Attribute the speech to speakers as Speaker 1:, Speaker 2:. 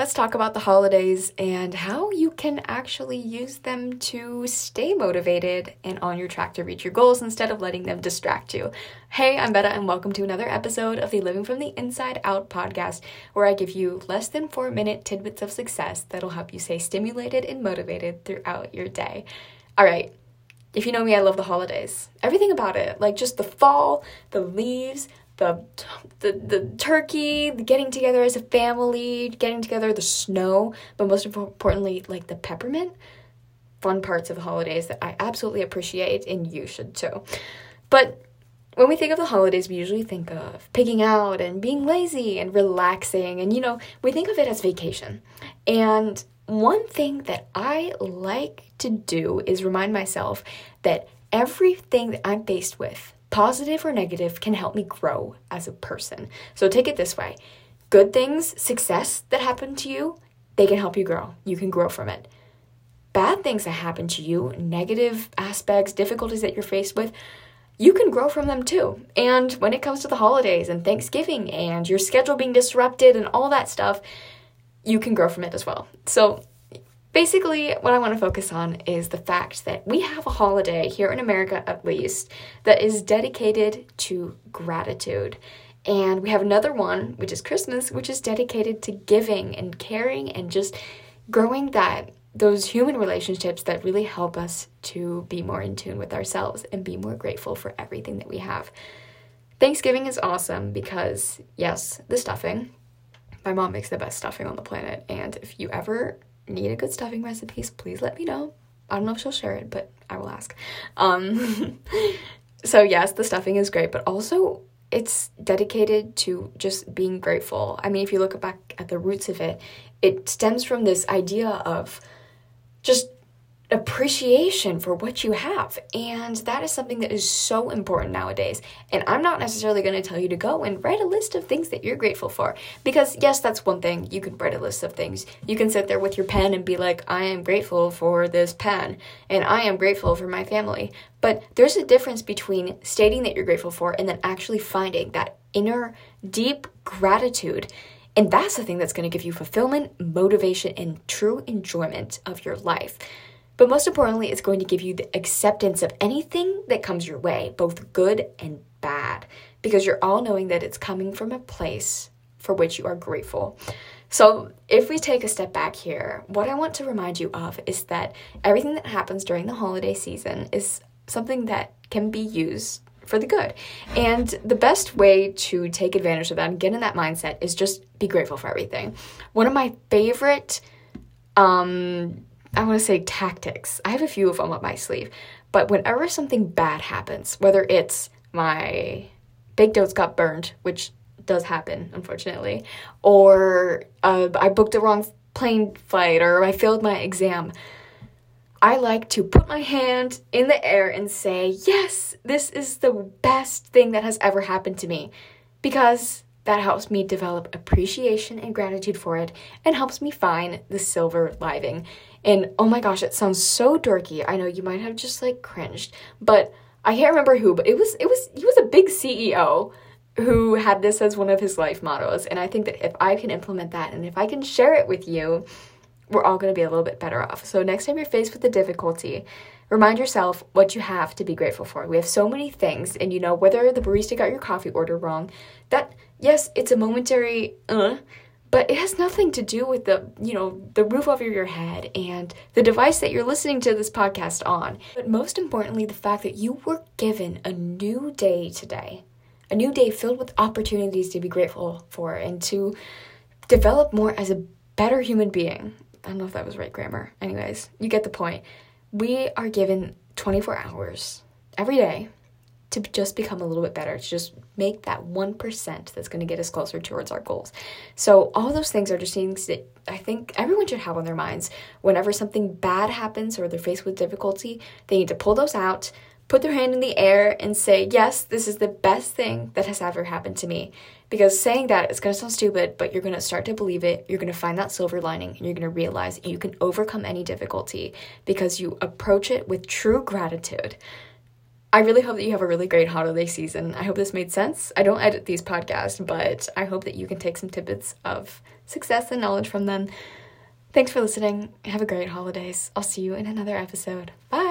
Speaker 1: let's talk about the holidays and how you can actually use them to stay motivated and on your track to reach your goals instead of letting them distract you. Hey, I'm Betta, and welcome to another episode of the Living from the Inside Out podcast, where I give you less than four minute tidbits of success that'll help you stay stimulated and motivated throughout your day. All right. If you know me, I love the holidays. Everything about it. Like just the fall, the leaves, the the the turkey, the getting together as a family, getting together, the snow, but most importantly, like the peppermint. Fun parts of the holidays that I absolutely appreciate, and you should too. But when we think of the holidays, we usually think of picking out and being lazy and relaxing, and you know, we think of it as vacation. And one thing that I like to do is remind myself that everything that I'm faced with positive or negative, can help me grow as a person. So take it this way good things, success that happen to you, they can help you grow. You can grow from it. Bad things that happen to you, negative aspects, difficulties that you're faced with, you can grow from them too. And when it comes to the holidays and Thanksgiving and your schedule being disrupted and all that stuff, you can grow from it as well. So Basically, what I want to focus on is the fact that we have a holiday here in America, at least, that is dedicated to gratitude. And we have another one, which is Christmas, which is dedicated to giving and caring and just growing that those human relationships that really help us to be more in tune with ourselves and be more grateful for everything that we have. Thanksgiving is awesome because, yes, the stuffing. My mom makes the best stuffing on the planet. And if you ever need a good stuffing recipes, please let me know. I don't know if she'll share it, but I will ask. Um, so, yes, the stuffing is great, but also it's dedicated to just being grateful. I mean, if you look back at the roots of it, it stems from this idea of just appreciation for what you have. And that is something that is so important nowadays. And I'm not necessarily going to tell you to go and write a list of things that you're grateful for. Because, yes, that's one thing. You can write a list of things. You can sit there with your pen and be like, I am grateful for this pen, and I am grateful for my family. But there's a difference between stating that you're grateful for and then actually finding that inner, deep gratitude. And that's the thing that's going to give you fulfillment, motivation, and true enjoyment of your life. But most importantly, it's going to give you the acceptance of anything that comes your way, both good and bad, because you're all knowing that it's coming from a place for which you are grateful. So, if we take a step back here, what I want to remind you of is that everything that happens during the holiday season is something that can be used for the good. And the best way to take advantage of that and get in that mindset is just be grateful for everything. One of my favorite um I want to say tactics. I have a few of them up my sleeve. But whenever something bad happens, whether it's my baked oats got burned, which does happen, unfortunately, or uh, I booked the wrong plane flight, or I failed my exam, I like to put my hand in the air and say, Yes, this is the best thing that has ever happened to me. Because that helps me develop appreciation and gratitude for it and helps me find the silver lining. And oh my gosh, it sounds so dorky. I know you might have just like cringed, but I can't remember who, but it was it was he was a big CEO who had this as one of his life mottos. And I think that if I can implement that and if I can share it with you, we're all going to be a little bit better off. So next time you're faced with a difficulty, remind yourself what you have to be grateful for. We have so many things, and you know whether the barista got your coffee order wrong, that yes, it's a momentary uh, but it has nothing to do with the you know the roof over your head and the device that you're listening to this podcast on but most importantly the fact that you were given a new day today a new day filled with opportunities to be grateful for and to develop more as a better human being i don't know if that was right grammar anyways you get the point we are given 24 hours every day to just become a little bit better, to just make that 1% that's going to get us closer towards our goals. So, all those things are just things that I think everyone should have on their minds. Whenever something bad happens or they're faced with difficulty, they need to pull those out, put their hand in the air, and say, Yes, this is the best thing that has ever happened to me. Because saying that is going to sound stupid, but you're going to start to believe it. You're going to find that silver lining, and you're going to realize you can overcome any difficulty because you approach it with true gratitude. I really hope that you have a really great holiday season. I hope this made sense. I don't edit these podcasts, but I hope that you can take some tidbits of success and knowledge from them. Thanks for listening. Have a great holidays. I'll see you in another episode. Bye.